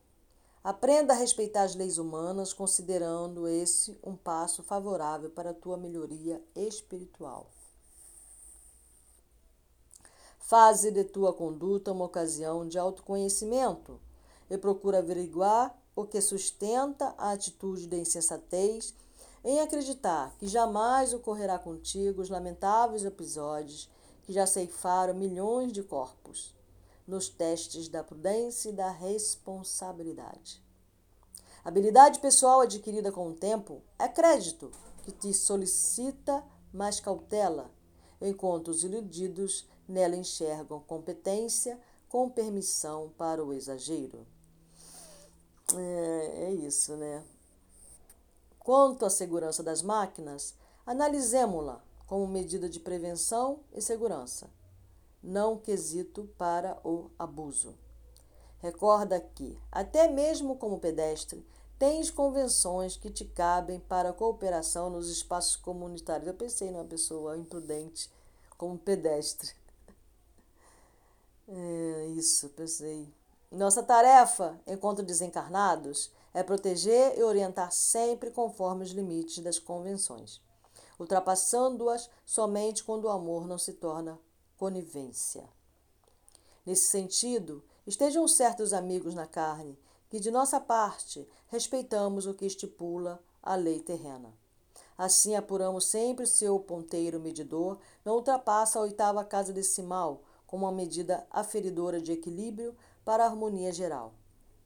Aprenda a respeitar as leis humanas, considerando esse um passo favorável para a tua melhoria espiritual. Faze de tua conduta uma ocasião de autoconhecimento e procura averiguar o que sustenta a atitude de insensatez em acreditar que jamais ocorrerá contigo os lamentáveis episódios que já ceifaram milhões de corpos nos testes da prudência e da responsabilidade. Habilidade pessoal adquirida com o tempo é crédito que te solicita mais cautela, enquanto os iludidos Nela enxergam competência com permissão para o exagero. É, é isso, né? Quanto à segurança das máquinas, analisemos-la como medida de prevenção e segurança, não quesito para o abuso. Recorda que, até mesmo como pedestre, tens convenções que te cabem para a cooperação nos espaços comunitários. Eu pensei numa pessoa imprudente como pedestre. É, isso, pensei. Nossa tarefa, enquanto desencarnados, é proteger e orientar sempre conforme os limites das convenções, ultrapassando-as somente quando o amor não se torna conivência. Nesse sentido, estejam certos amigos na carne que, de nossa parte, respeitamos o que estipula a lei terrena. Assim apuramos sempre se o ponteiro medidor não ultrapassa a oitava casa decimal, como uma medida aferidora de equilíbrio para a harmonia geral.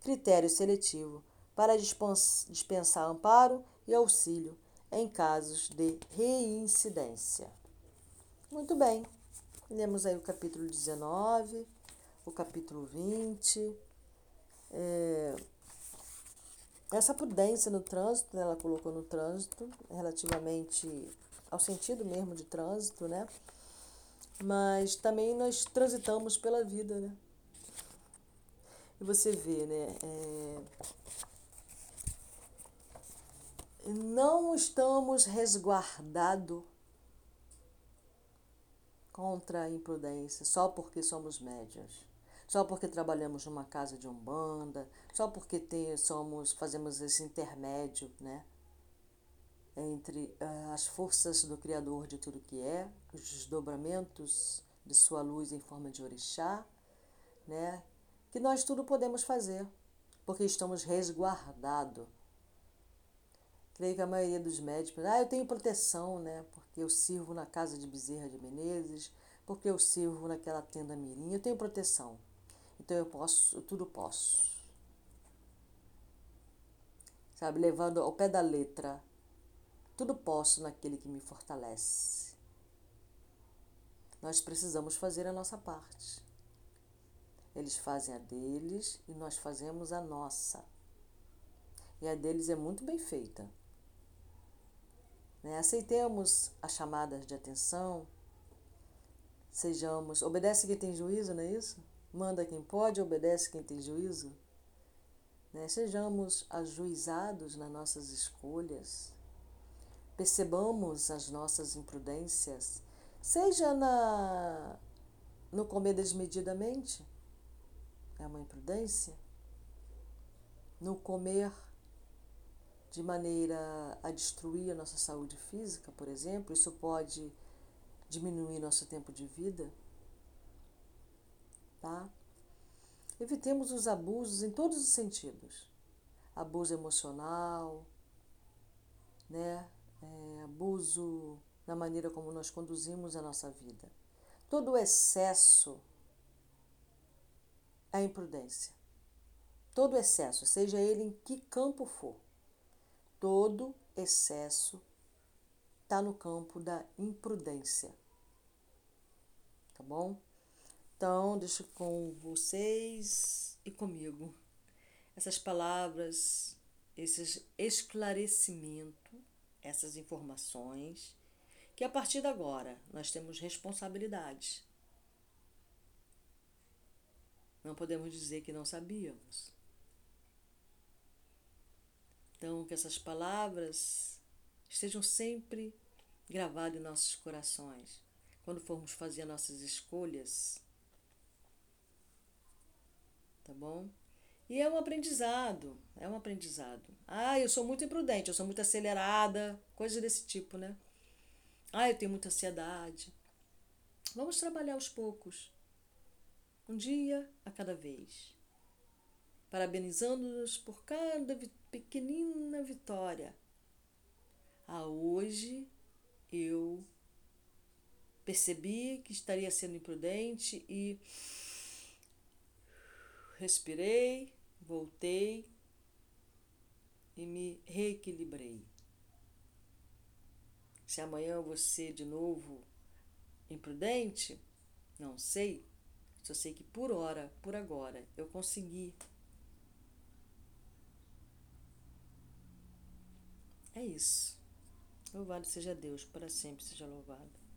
Critério seletivo para dispensar amparo e auxílio em casos de reincidência. Muito bem, lemos aí o capítulo 19, o capítulo 20. É, essa prudência no trânsito, ela colocou no trânsito, relativamente ao sentido mesmo de trânsito, né? Mas também nós transitamos pela vida, né? E você vê, né? É... Não estamos resguardados contra a imprudência só porque somos médias, só porque trabalhamos numa casa de umbanda, só porque tem, somos, fazemos esse intermédio, né? Entre uh, as forças do Criador de tudo que é, os desdobramentos de sua luz em forma de orixá, né? que nós tudo podemos fazer, porque estamos resguardados. Creio que a maioria dos médicos, ah, eu tenho proteção, né? Porque eu sirvo na casa de Bezerra de Menezes, porque eu sirvo naquela tenda mirim, eu tenho proteção. Então eu posso, eu tudo posso. Sabe, levando ao pé da letra tudo posso naquele que me fortalece. Nós precisamos fazer a nossa parte. Eles fazem a deles e nós fazemos a nossa. E a deles é muito bem feita. Né? Aceitemos as chamadas de atenção, sejamos. Obedece quem tem juízo, não é isso? Manda quem pode, obedece quem tem juízo. Né? Sejamos ajuizados nas nossas escolhas percebamos as nossas imprudências, seja na no comer desmedidamente, é uma imprudência, no comer de maneira a destruir a nossa saúde física, por exemplo, isso pode diminuir nosso tempo de vida, tá? Evitemos os abusos em todos os sentidos. Abuso emocional, né? É, abuso na maneira como nós conduzimos a nossa vida. Todo excesso é imprudência. Todo excesso, seja ele em que campo for, todo excesso está no campo da imprudência. Tá bom? Então, deixo com vocês e comigo essas palavras, esses esclarecimentos essas informações, que a partir de agora nós temos responsabilidades. Não podemos dizer que não sabíamos. Então, que essas palavras estejam sempre gravadas em nossos corações, quando formos fazer nossas escolhas. Tá bom? E é um aprendizado, é um aprendizado. Ah, eu sou muito imprudente, eu sou muito acelerada, coisas desse tipo, né? Ah, eu tenho muita ansiedade. Vamos trabalhar aos poucos, um dia a cada vez, parabenizando-nos por cada pequenina vitória. Ah, hoje eu percebi que estaria sendo imprudente e respirei, voltei e me reequilibrei. Se amanhã você de novo imprudente, não sei. Só sei que por hora, por agora, eu consegui. É isso. Louvado seja Deus, para sempre seja louvado.